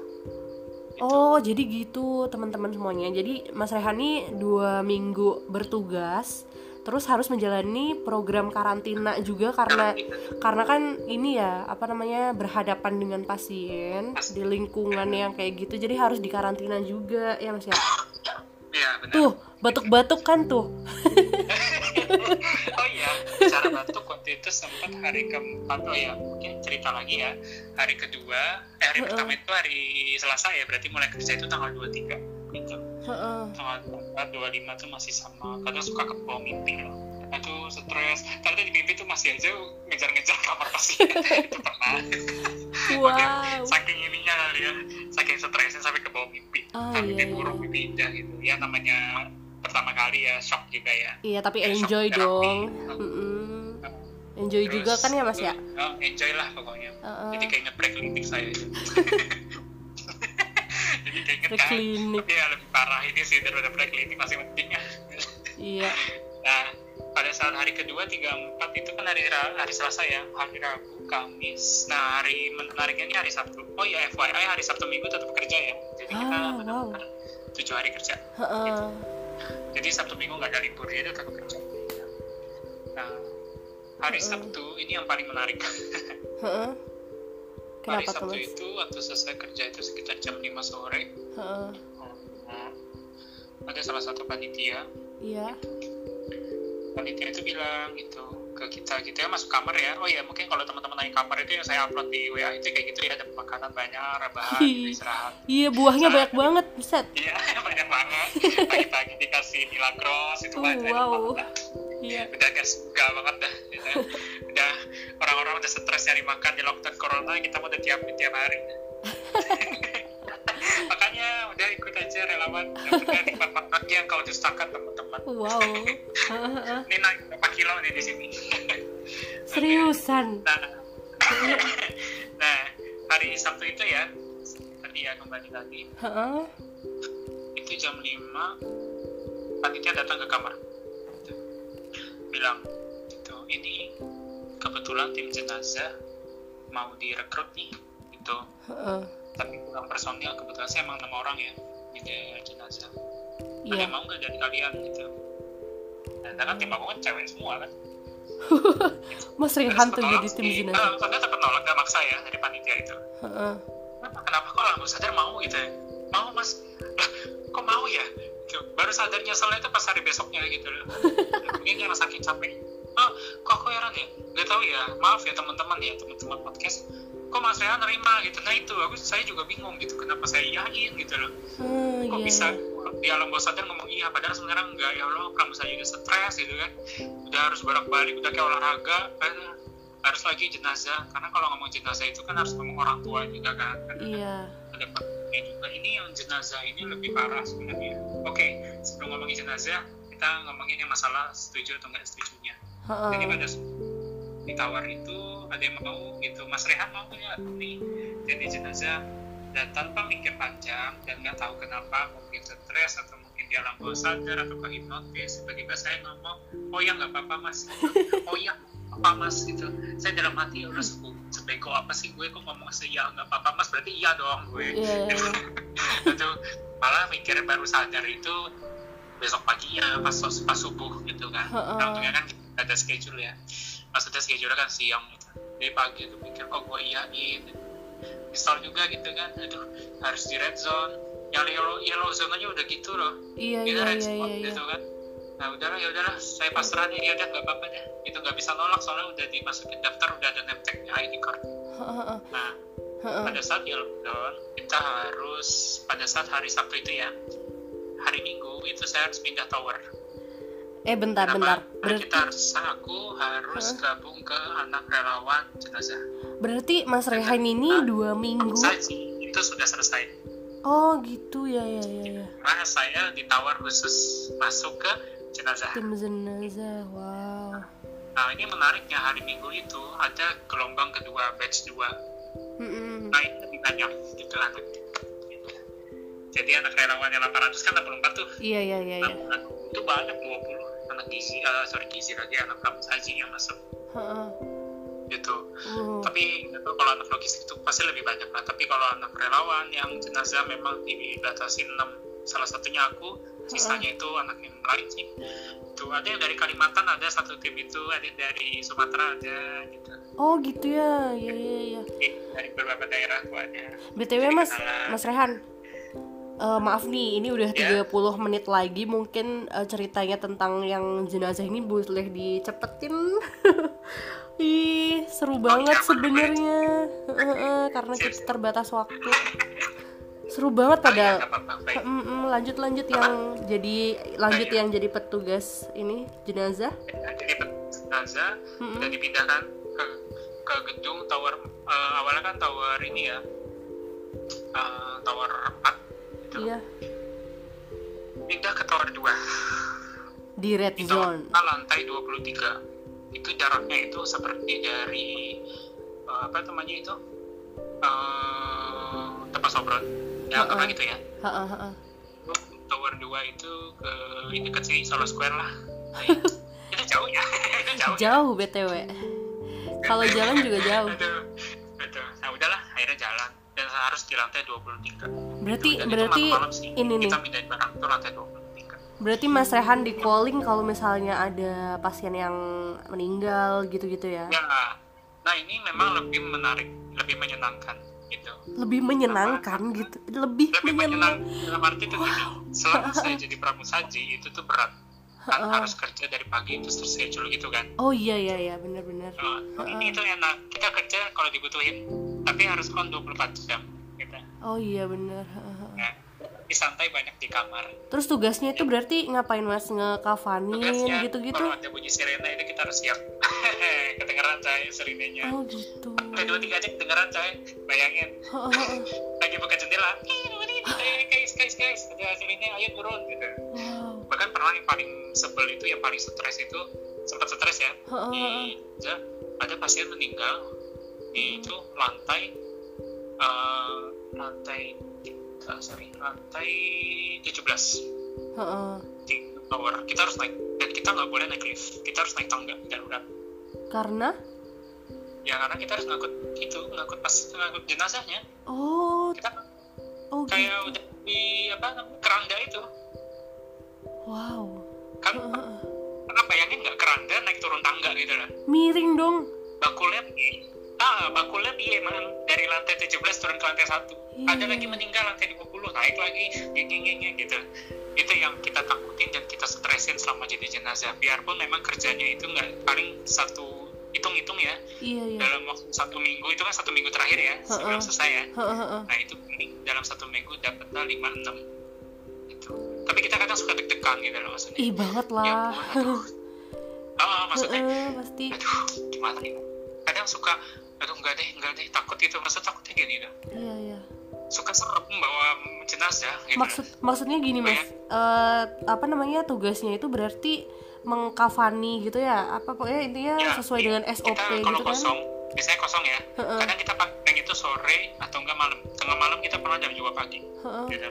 Gitu. Oh, jadi gitu teman-teman semuanya. Jadi Mas Rehani dua minggu bertugas, terus harus menjalani program karantina juga karena karena kan ini ya apa namanya berhadapan dengan pasien di lingkungan yang kayak gitu, jadi harus dikarantina juga ya Mas ya. Benar Tuh batuk-batuk kan tuh. oh iya cara batuk waktu itu sempat hari keempat oh ya mungkin cerita lagi ya hari kedua eh, hari Heeh. pertama itu hari Selasa ya berarti mulai kerja itu tanggal 23 gitu Heeh. tanggal 24, 25 tuh masih sama kadang suka ke bawah mimpi loh. Itu stres. Kadang di mimpi tuh masih aja ngejar-ngejar kamar pasien itu pernah. Wow. saking ininya kali ya saking stresnya sampai ke bawah mimpi. Sampai iya, mimpi buruk iya. mimpi indah gitu. Ya namanya pertama kali ya shock juga ya. Iya, tapi Ya, enjoy dong. Enjoy juga Terus, kan ya Mas ya? oh, enjoy lah pokoknya. Heeh. jadi keinget preklinik saya jadi keinget kan? Tapi ya lebih parah ini sih daripada preklinik masih penting ya. Iya. nah pada saat hari kedua tiga empat itu kan hari hari Selasa ya hari Rabu Kamis. Nah hari menariknya ini hari Sabtu. Oh ya FYI hari Sabtu Minggu tetap kerja ya. Jadi kita Ah, benar-benar tujuh hari kerja. Heeh. jadi Sabtu Minggu nggak ada libur jadi tetap kerja nah hari Heeh. Sabtu ini yang paling menarik. Heeh. hari Kenapa tuh Sabtu itu waktu selesai kerja itu sekitar jam 5 sore Heeh. Hmm. ada salah satu panitia Iya. panitia itu bilang gitu ke kita gitu ya masuk kamar ya oh ya mungkin kalau teman-teman naik kamar itu yang saya upload di WA itu kayak gitu ya ada makanan banyak rebahan istirahat Iya, buahnya banyak banget, buset. iya banyak banget pagi-pagi dikasih milagros itu Oh, banyak wow. Iya. udah gak suka banget dah gitu. orang-orang udah stres cari makan di lockdown corona kita mau udah tiap tiap hari. Makanya udah ikut aja relawan udah nikmat lagi yang kalau distakan teman-teman. Wow. Ini naik berapa kilo nih di sini? Seriusan? Nah, nah hari Sabtu itu ya tadi ya kembali lagi. Uh-uh. itu jam 5 panitia datang ke kamar. Bilang itu ini kebetulan tim jenazah mau direkrut nih gitu uh-uh. tapi kurang personil kebetulan saya emang enam orang ya di jenazah yeah. ada mau nggak dari kalian gitu nah kan tim aku kan cewek semua kan Mas Rehan tuh jadi tim jenazah. Uh, ternyata penolak gak maksa ya dari panitia itu. Uh-uh. Kenapa, kenapa kok langsung sadar mau gitu ya? Mau mas? Lah, kok mau ya? Gitu. Baru sadar nyeselnya itu pas hari besoknya gitu loh. Mungkin karena saking capek. Kok aku heran ya? Gak tahu ya. Maaf ya teman-teman ya, teman-teman podcast. Kok Mas Rehan nerima gitu? Nah itu, aku saya juga bingung gitu. Kenapa saya iyain gitu loh? Hmm, kok yeah. bisa di alam bawah sadar ngomong iya padahal sebenarnya enggak ya Allah kamu saya juga stres gitu kan udah harus bolak-balik udah kayak olahraga kan harus lagi jenazah karena kalau ngomong jenazah itu kan harus ngomong orang tua juga kan iya ada juga ini yang jenazah ini lebih parah sebenarnya oke sebelum ngomongin jenazah kita ngomongin yang masalah setuju atau enggak setujunya uh-uh. jadi pada ditawar itu ada yang mau gitu. Mas Rehan mau nggak? Nih jadi jenazah. Dan tanpa mikir panjang dan nggak tahu kenapa mungkin stres atau mungkin dia bawah sadar atau hipnotis tiba-tiba saya ngomong oh ya nggak apa-apa mas. Oh ya apa mas? Gitu. Saya dalam hati udah sebut sebego apa sih gue? Kok ngomong sih ya nggak apa-apa mas? Berarti iya dong gue. Yeah. itu malah mikir baru sadar itu besok paginya pas pas subuh gitu kan. Uh -uh. kan ada schedule ya. Maksudnya schedule kan siang gitu. dari pagi itu mikir kok gue iyain. Install juga gitu kan aduh harus di red zone. Yang yellow, yellow zone aja udah gitu loh. Iya iya red iya, iya, gitu kan. Nah udahlah ya udahlah saya pasrah nih ya udah nggak apa-apa deh. Itu nggak bisa nolak soalnya udah dimasukin daftar udah ada name tagnya ID card. Nah pada saat di lockdown kita harus pada saat hari Sabtu itu ya hari Minggu itu saya harus pindah tower eh bentar Kenapa? bentar. Berarti kita harus aku harus huh? gabung ke anak relawan jenazah berarti Mas Rehan ini nah, dua minggu? sih. Itu sudah selesai. Oh gitu. Ya ya ya, ya. Nah, saya ditawar khusus masuk ke jenazah. Tim jenazah wow. Nah ini menariknya hari minggu itu ada gelombang kedua batch dua. Mm -mm. nah ini lebih banyak gitu anak jadi anak relawan yang 800 kan 64 tuh. Iya iya iya, iya. Nah, itu banyak 20 anak gizi uh, sorry gizi lagi anak kampus haji yang masuk. Uh-uh. gitu. Uh. tapi itu kalau anak logistik itu pasti lebih banyak lah tapi kalau anak relawan yang jenazah memang dibatasi 6 salah satunya aku sisanya itu anak yang lain sih. Itu ada yang dari Kalimantan ada satu tim itu ada yang dari Sumatera ada gitu. Oh gitu ya. Ya ya ya dari beberapa daerah tuh ada. Btw mas? mas Rehan uh, maaf nih ini udah yeah. 30 menit lagi mungkin uh, ceritanya tentang yang jenazah ini boleh dicepetin? Ih seru banget sebenarnya. Uh, uh, karena kita terbatas waktu. Seru banget pada oh, iya, lanjut lanjut yang jadi lanjut yang jadi petugas ini jenazah. Jadi jenazah mm -mm. udah dipindahkan ke ke gedung tower uh, awalnya kan tower ini ya. Uh, tower 4 gitu. Iya. Pindah ke tower 2 di red di zone. lantai 23 itu jaraknya itu seperti dari uh, apa namanya itu? Uh, tempat sobron. Ya uh -uh. gitu ya? Uh -uh. Uh tower 2 itu ke ini dekat sini Solo Square lah. Itu jauh ya. Jauh, jauh btw kalau jalan juga jauh harus di lantai 23 berarti dan berarti ini nih. kita pindahin barang itu lantai 23 berarti Mas Rehan di calling kalau misalnya ada pasien yang meninggal gitu-gitu ya? Ya. Nah ini memang lebih menarik lebih menyenangkan gitu. Lebih menyenangkan gitu. Lebih, lebih menyenangkan dalam arti itu wow. selama saya jadi pramusaji itu tuh berat kan uh. harus kerja dari pagi itu terschedule gitu kan. Oh iya iya iya benar-benar uh, uh. ini itu enak. Kita kerja kalau dibutuhin tapi harus on 24 jam gitu. oh iya benar nah, di santai banyak di kamar. Terus tugasnya itu berarti ngapain mas? Ngekafanin Tugasnya, gitu-gitu? kalau ada bunyi sirene itu kita harus siap. Kedengeran coy sirenenya. Oh gitu. Sampai dua tiga aja kedengeran coy. Bayangin. Heeh, heeh. lagi buka jendela. "Eh, guys guys guys. Ada sirene ayo turun gitu bahkan pernah yang paling sebel itu yang paling stres itu sempat stres ya. Heeh, di ada- pasien meninggal. Di itu lantai eh, lantai tiga sorry lantai 17 Heeh. di tower. Kita harus naik dan kita nggak boleh naik lift. Kita harus naik tangga darurat. Karena? Ya karena kita harus ngangkut itu ngangkut pas ngangkut jenazahnya. Oh. Kita oh kayak gitu. udah di apa keranda itu wow. Kan heeh. pernah bayangin nggak keranda naik turun tangga gitu lah miring dong. Bakulnya ah bakulnya piye man dari lantai 17 turun ke lantai satu. Iya. ada lagi meninggal lantai 20 naik lagi geng geng geng gitu. Itu yang kita takutin dan kita stresin selama jadi jenazah. Biarpun memang kerjanya itu nggak paling satu hitung-hitung ya. Iya iya. Dalam waktu satu minggu itu kan satu minggu terakhir ya sebelum selesai ya. Nah itu dalam satu minggu dapatnya lima enam tapi kita kadang suka deg-degan gitu loh maksudnya ih banget ya lah. aduh. Oh, maksudnya Heeh, pasti. aduh gimana nih? Kadang suka aduh enggak deh enggak deh takut gitu. Maksud takutnya gini dah. Iya iya. Suka serem bawa jenazah gitu maksud maksudnya gini mas. Eh, apa namanya tugasnya itu berarti mengkafani gitu ya? Apa pokoknya intinya Ya, sesuai dengan SOP kita kalau gitu kan? kosong biasanya kosong ya. Heeh. kadang kita pakai itu sore atau enggak malam. Tengah malam kita pernah jam 2 pagi. Heeh. gitu.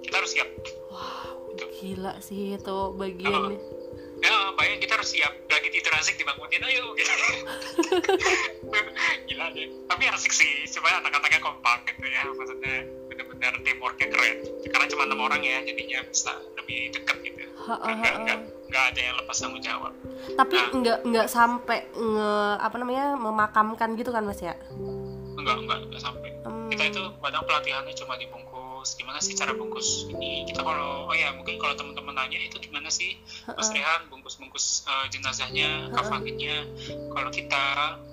Kita harus siap. Wow Gitu. gila sih itu bagiannya ya. Bayang kita harus siap. Lagi tidur asik dibangunin ayo. Gitu gila deh. Tapi asik sih supaya anak-anaknya kompak gitu ya. Maksudnya benar-benar teamworknya keren. Karena cuma enam orang ya jadinya bisa lebih dekat gitu. Ha, ha, nggak ha, nggak ha. nggak ada yang lepas tanggung jawab. Tapi Nah. nggak nggak sampai nge apa namanya memakamkan gitu kan mas ya? Enggak enggak enggak sampai. Hmm. kita itu kadang pelatihannya cuma dibungkus gimana sih cara bungkus ini? Kita kalau oh ya mungkin kalau teman-teman nanya itu gimana sih? Mas. Rehan bungkus-bungkus eh, jenazahnya kafaninnya kalau kita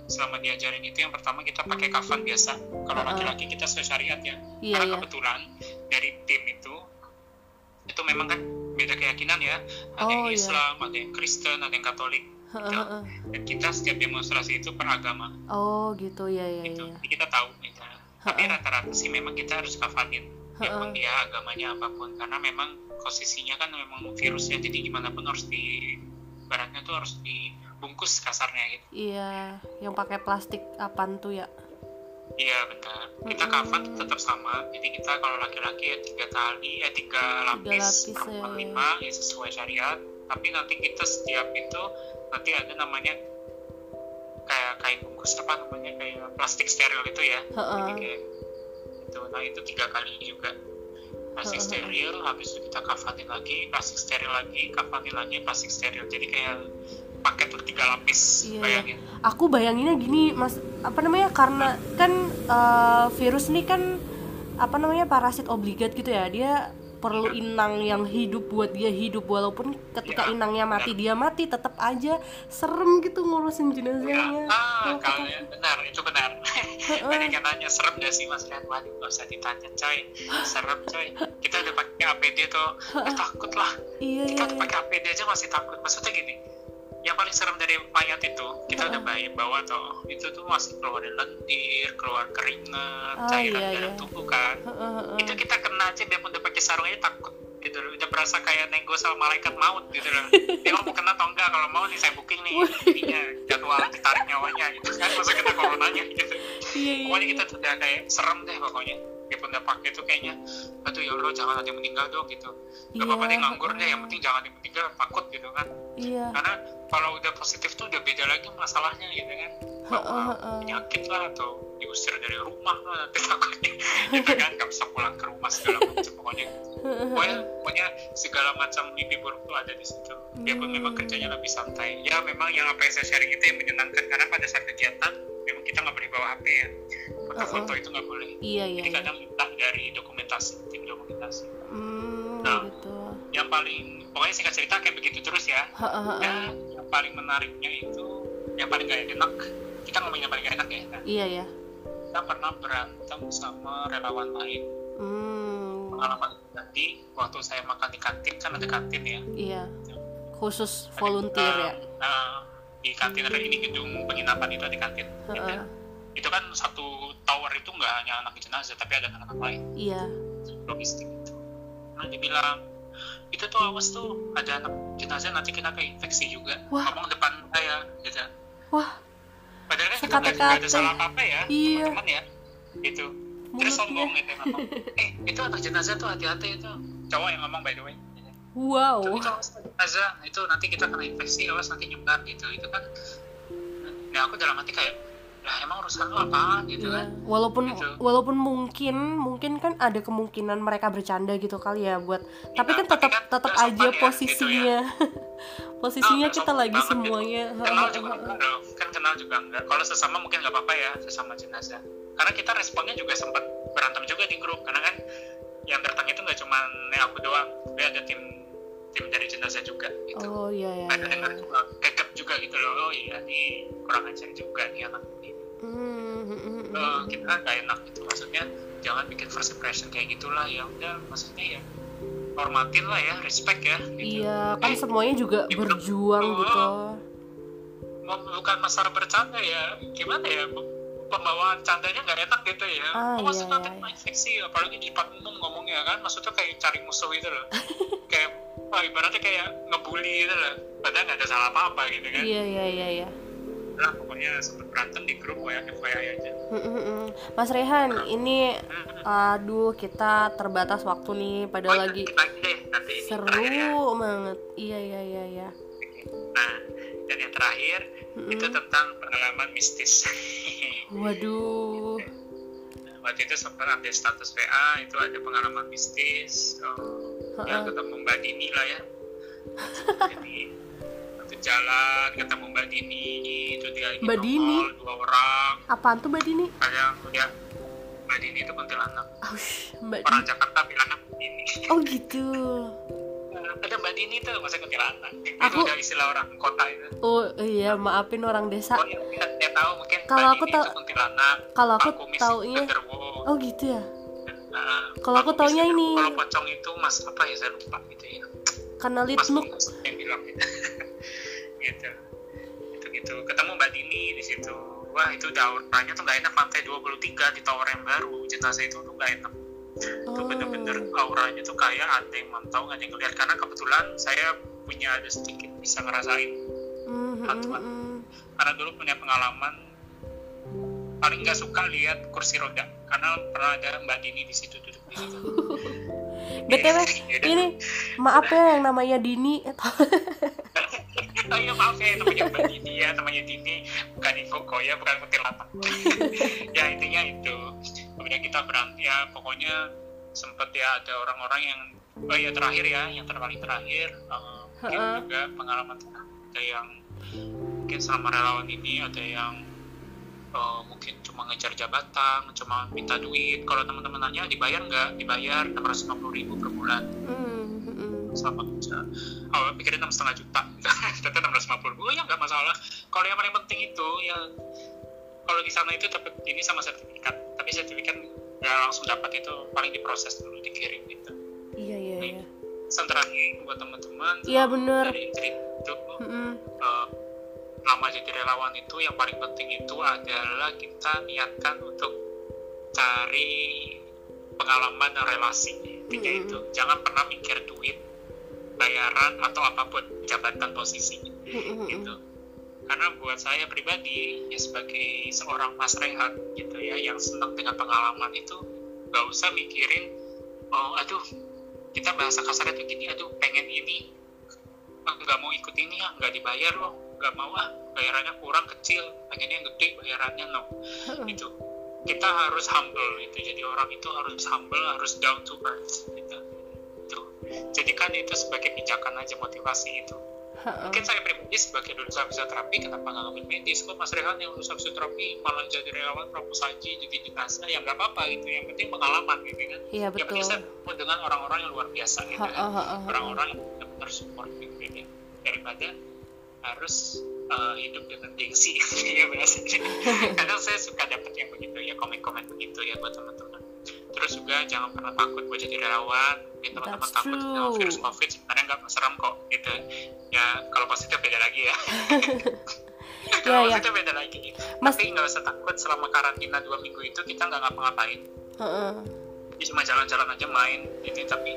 selama diajarin itu yang pertama kita pakai kafan biasa. Kalau laki-laki kita sesuai syariat ya. Iya, karena iya. kebetulan dari tim itu itu memang kan beda keyakinan ya. Ada Oh, yang iya. Islam ada yang Kristen ada yang Katolik gitu. dan kita setiap demonstrasi itu per agama oh gitu. Ya ya gitu. ya Jadi kita tahu gitu. Tapi rata-rata sih memang kita harus kafanin Walaupun dia agamanya apa pun karena memang posisinya kan memang virusnya jadi gimana pun harus di baratnya tuh harus dibungkus kasarnya gitu. iya yang pakai plastik apaan tuh ya Iya benar. Kita kafan tetap sama. Jadi kita kalau laki-laki ya tiga tali, ya tiga lapis, lapis, perempuan ya. lima, ya sesuai syariat. Tapi nanti kita setiap itu nanti ada namanya kayak kain bungkus apa namanya kayak plastik steril itu ya. Heeh. Jadi kayak itu. Nah itu tiga kali juga. Plastik steril, habis itu kita kafanin lagi, plastik steril lagi, kafanin lagi, plastik steril. Jadi kayak paket bertiga lapis, Iya. bayangin. aku bayanginnya gini mas apa namanya karena kan eh, virus ini kan apa namanya parasit obligat gitu ya dia perlu inang yang hidup buat dia hidup walaupun ketika Ya, inangnya mati dia mati tetap aja serem gitu ngurusin Ya, jenazahnya ah, Kalau kalau kita- benar, itu benar. Yang nanya, serem gak sih mas Rian? Waduh, gak usah ditanya coy. Serem coy. Kita udah pakai APD tuh, eh, takut lah. iya Kita iya udah iya. pakai APD aja masih takut. Maksudnya gini, yang paling serem dari mayat itu, kita udah bayi bawa tuh, itu tuh masih keluar lendir, keluar keringat, Oh, cairan iya, dalam iya. tubuh kan. Heeh, heeh. Itu kita kena aja, biarpun udah pakai sarung aja takut gitu loh. Udah berasa kayak nego sama malaikat maut gitu loh. Dia mau kena atau enggak, kalau mau nih saya booking nih, ininya, jadwal ditarik nyawanya gitu kan. Masa kena coronanya gitu. iya iya Pokoknya kita tuh udah kayak serem deh pokoknya. Biarpun udah pakai tuh kayaknya, aduh ya Allah jangan ada yang meninggal dong gitu. Gak apa-apa Iya, deh nganggur deh, yang penting jangan ada yang meninggal, takut gitu kan. iya. Karena kalau udah positif tuh udah beda lagi masalahnya gitu kan. Bahwa penyakit lah atau diusir dari rumah lah nanti takutnya. Gitu kan gak bisa pulang ke rumah segala macam pokoknya. Pokoknya, pokoknya segala macam mimpi buruk tuh ada di situ. Biarpun memang kerjanya lebih santai. Ya memang yang apa yang saya sharing itu yang menyenangkan karena pada saat kegiatan memang kita nggak boleh bawa HP ya foto-foto itu nggak boleh. Iya iya jadi iya. kadang minta dari dokumentasi tim dokumentasi. Hmm Nah. gitu. yang paling pokoknya singkat cerita kayak begitu terus ya. Heeh. dan yang paling menariknya itu yang paling gak enak kita ngomongin yang paling gak enak ya. Nah, iya ya kita pernah berantem sama relawan lain. Hmm. Pengalaman tadi waktu saya makan di kantin kan ada kantin ya. Iya. Khusus volunteer uh, ya? uh, di kantin ada ini gedung penginapan itu di kantin. Uh -uh. Gitu. itu kan satu tower itu nggak hanya anak jenazah tapi ada anak-anak lain. Iya. Logistik itu. Nah dibilang itu tuh awas tuh ada anak jenazah nanti kita infeksi juga. Wah. ngomong depan saya gitu. Wah. Padahal kan kita nggak ada salah apa apa ya iya. teman-teman ya itu terus sombong gitu ngomong eh itu anak jenazah tuh hati-hati itu. Cowok yang ngomong by the way. Wow. Itu, itu jenazah itu nanti kita kena infeksi awas nanti nyebar gitu. Itu kan nah aku dalam hati kayak lah emang urusan lo apaan gitu yeah. kan walaupun gitu. walaupun mungkin mungkin kan ada kemungkinan mereka bercanda gitu kali ya buat ya, tapi kan tetap kan tetap aja ya, posisinya gitu ya. posisinya nah, kita lagi gitu. semuanya gitu. kenal juga enggak kan kenal juga enggak kalau sesama mungkin nggak apa-apa ya sesama jenazah karena kita responnya juga sempat berantem juga di grup karena kan yang datang itu nggak cuma aku doang tapi ada tim tim dari jenazah juga gitu oh iya iya ada dengar juga kekep juga gitu loh oh iya ini kurang ajar juga nih anak mm-hmm. uh, kita nggak enak gitu maksudnya jangan bikin first impression kayak gitulah ya udah maksudnya ya hormatin lah ya respect ya gitu. iya kan eh, semuanya juga berjuang oh, gitu bukan masalah bercanda ya gimana ya pembawaan candanya nggak enak gitu ya. Ah, oh, maksudnya iya, iya. infeksi, apalagi di depan umum ngomongnya kan, maksudnya kayak cari musuh gitu loh. kayak, wah ibaratnya kayak ngebully gitu loh. Padahal nggak ada salah apa-apa gitu kan. Iya, iya, iya, iya. Nah, pokoknya sempet berantem di grup ya, FYI aja. Mas Rehan, ini, aduh kita terbatas waktu nih, pada oh, lagi deh, nanti seru ya. banget. Iya, iya, iya, iya. Nah, dan yang terakhir mm-hmm. itu tentang pengalaman mistis. Waduh. Waktu itu sempat update status WA itu ada pengalaman mistis. Oh, ya ketemu Mbak Dini lah ya. Jadi waktu jalan ketemu Mbak Dini itu dia Mbak Dini? dua orang. Apaan tuh Mbak Dini? Ada ya Mbak Dini itu kuntilanak. Oh, Mbak Orang Dini. Jakarta bilang Dini. Oh gitu. Ada Mbak Dini tuh masa kuntilanak. Aku, itu udah istilah orang kota itu. Oh iya maafin orang desa. Oh iya dia tahu mungkin kalau aku tahu kalau aku taunya oh gitu ya? Nah, kalau aku taunya ini kalau pocong itu mas apa ya saya lupa gitu ya. Karena litnuk yang bilang. gitu gitu. Itu gitu. Ketemu Mbak Dini di situ. Wah itu auranya tuh gak enak lantai 23 di tower yang baru. Jenazah itu tuh gak enak. Oh. itu bener-bener auranya tuh kayak ada yang mantau ada yang ngeliat. Karena kebetulan saya punya ada sedikit bisa ngerasain. Mm-hmm. karena dulu punya pengalaman paling nggak suka lihat kursi roda. Karena pernah ada mbak Dini di situ duduk di situ btw ini maaf ya yang namanya Dini. Oh iya maaf ya namanya Mbak Dini ya namanya Dini bukan Koko ya bukan kuntilanak ya intinya itu. Kemudian kita berhenti ya pokoknya sempet ya ada orang-orang yang oh ya terakhir ya yang terpaling terakhir. Uh, mungkin juga pengalaman ada yang mungkin selama relawan ini ada yang uh, mungkin cuma ngejar jabatan cuma minta duit. Kalau teman-teman nanya dibayar nggak? Dibayar 650 ribu per bulan. Mm-hmm. sama kerja awal pikirin enam setengah juta. Ternyata enam ratus lima puluh oh ya nggak masalah. Kalau yang paling penting itu ya kalau di sana itu dapat ini sama sertifikat. Tapi sertifikat nggak langsung dapat itu paling diproses dulu dikirim gitu. Iya iya iya. pesan terakhir buat teman-teman. Iya benar dari itu mm -hmm. uh, lama jadi relawan itu yang paling penting itu adalah kita niatkan untuk cari pengalaman dan relasi intinya mm -hmm. itu. Jangan pernah mikir duit bayaran atau apa pun jabatan posisi gitu. karena buat saya pribadi ya sebagai seorang Mas Rehan gitu ya yang senang dengan pengalaman itu gak usah mikirin oh aduh kita bahasa kasarnya tuh gini aduh pengen ini nggak mau ikut ini ya nggak dibayar loh nggak mau ah bayarannya kurang kecil pengennya yang gede bayarannya no. Itu kita harus humble itu jadi orang itu harus humble harus down to earth gitu. Jadikan itu sebagai pijakan aja motivasi itu. Mungkin saya pribadi sebagai lulusan fisioterapi kenapa nggak ngambil medis? Kok Mas Rehan yang lulusan fisioterapi malah jadi relawan pramus haji jadi jenazah? Ya nggak apa-apa gitu. Yang penting pengalaman gitu kan. Iya, betul. yang penting saya bertemu dengan orang-orang yang luar biasa gitu kan. orang-orang yang benar-benar support gitu ya. daripada harus uh, hidup dengan gengsi ya biasanya kadang saya suka dapat yang begitu ya komen-komen begitu ya buat teman-teman terus juga jangan pernah takut buat jadi relawan mungkin teman-teman takut dengan virus covid sebenarnya nggak serem kok gitu ya kalau positif beda lagi ya kalau ya, positif ya. beda lagi Mas... tapi nggak usah takut selama karantina dua minggu itu kita nggak ngapa-ngapain uh -uh. cuma jalan-jalan aja main ini tapi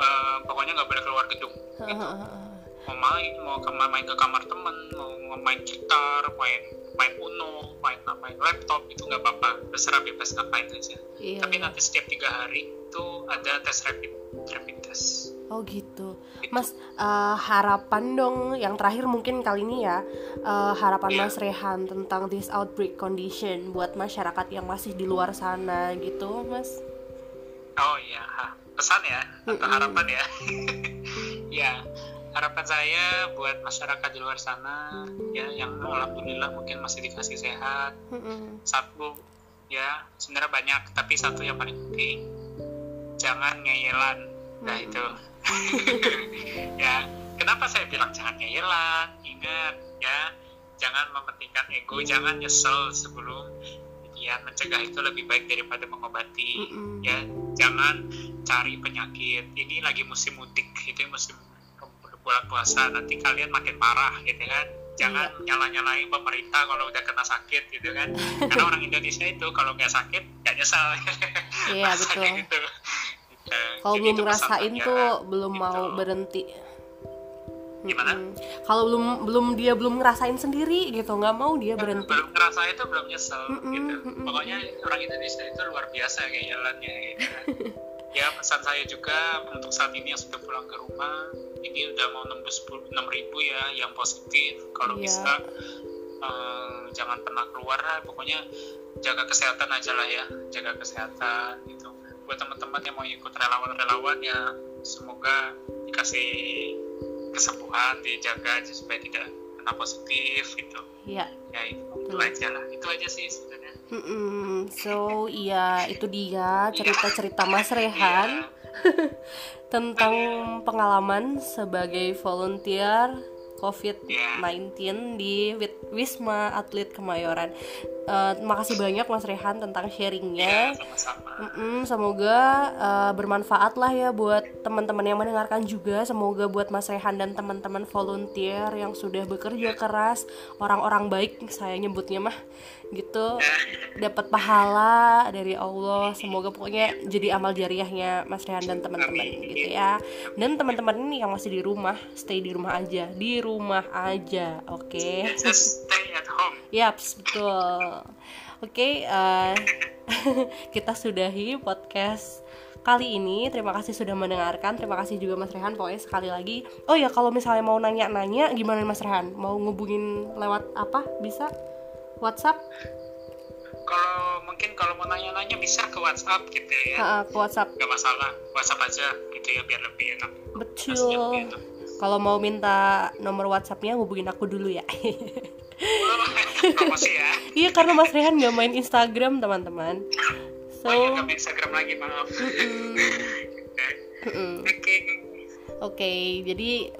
uh, pokoknya nggak boleh keluar gedung gitu. uh -uh. Mau main mau main ke kamar temen mau main gitar main main Uno, main main laptop itu nggak apa-apa, terserah bebas ngapain aja. Iya, Tapi nanti setiap tiga hari itu ada tes rapid rapid test. Oh gitu, gitu. Mas uh, harapan dong yang terakhir mungkin kali ini ya uh, harapan yeah. Mas Rehan tentang this outbreak condition buat masyarakat yang masih di luar sana gitu, Mas. Oh iya, pesan ya atau harapan ya. ya, harapan saya buat masyarakat di luar sana ya yang alhamdulillah mungkin masih dikasih sehat mm-hmm. satu ya sebenarnya banyak tapi satu yang paling penting jangan ngeyelan nah mm-hmm. itu ya kenapa saya bilang jangan ngeyelan ingat ya jangan mementingkan ego jangan nyesel sebelum ya mencegah itu lebih baik daripada mengobati mm-hmm. ya jangan cari penyakit ini lagi musim mudik itu musim bulan puasa nanti kalian makin parah gitu kan jangan iya. nyala-nyalain pemerintah kalau udah kena sakit gitu kan karena orang Indonesia itu kalau nggak sakit nggak nyesal iya betul gitu. kalau belum ngerasain tuh belum gitu. mau berhenti gimana? Hmm. Kalau belum belum dia belum ngerasain sendiri gitu, nggak mau dia berhenti. Belum ngerasain itu belum nyesel mm -mm, gitu. Mm -mm. Pokoknya orang Indonesia itu luar biasa kayak jalannya gitu. ya pesan saya juga untuk saat ini yang sudah pulang ke rumah ini udah mau nembus 6 ribu ya yang positif. Kalau yeah. bisa uh, jangan pernah keluar lah pokoknya jaga kesehatan aja lah ya jaga kesehatan itu buat teman-teman yang mau ikut relawan-relawan ya semoga dikasih kesembuhan dijaga aja supaya tidak kena positif gitu. Ya ya itu, itu aja lah itu aja sih sebenarnya mm -mm. so iya itu dia cerita-cerita Mas Rehan tentang pengalaman sebagai volunteer COVID-19 di Wisma Atlet Kemayoran. Uh, makasih banyak Mas Rehan tentang sharingnya. Ya, sama-sama. semoga uh, bermanfaat lah ya buat teman-teman yang mendengarkan juga. Semoga buat Mas Rehan dan teman-teman volunteer yang sudah bekerja keras, orang-orang baik saya nyebutnya mah gitu. Dapat pahala dari Allah. Semoga pokoknya jadi amal jariahnya Mas Rehan dan teman-teman gitu ya. Dan teman-teman ini yang masih di rumah stay di rumah aja. Di rumah aja oke? Okay? stay at home. Betul. Oke okay, uh, eh, kita sudahi podcast kali ini. Terima kasih sudah mendengarkan. Terima kasih juga Mas Rehan pokoknya sekali lagi. Oh ya kalau misalnya mau nanya-nanya gimana Mas Rehan? Mau ngubungin lewat apa? Bisa WhatsApp? Kalau mungkin kalau mau nanya-nanya bisa ke WhatsApp gitu ya. Ha, ke WhatsApp. Gak masalah, WhatsApp aja gitu ya biar lebih enak. Betul. Kalau mau minta nomor WhatsAppnya hubungin aku dulu ya. Promosi ya. iya karena Mas Rehan nggak main Instagram teman-teman. So, oh iya main Instagram lagi maaf. Oke. Oke, jadi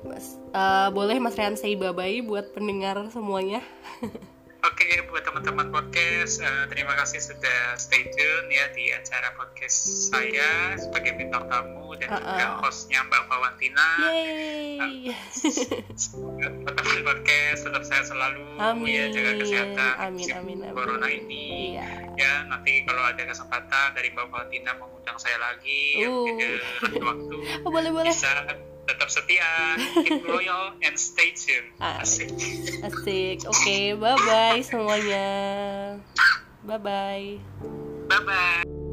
uh, boleh Mas Rehan say bye bye buat pendengar semuanya. Oke, okay, buat teman-teman podcast, uh, terima kasih sudah stay tune ya di acara podcast saya sebagai bintang tamu dan uh -uh. juga hostnya Mbak Fawantina. Yeay. Uh, teman podcast tetap sehat selalu amin. ya jaga kesehatan amin, amin, amin. corona ini. Iya. Ya nanti kalau ada kesempatan dari Mbak Fawantina mengundang saya lagi, uh. ya, waktu oh, boleh boleh. Bisa tetap setia, keep loyal, and stay tuned. Ah, asik. Asik. Oke, okay, bye bye semuanya. Bye bye. Bye bye.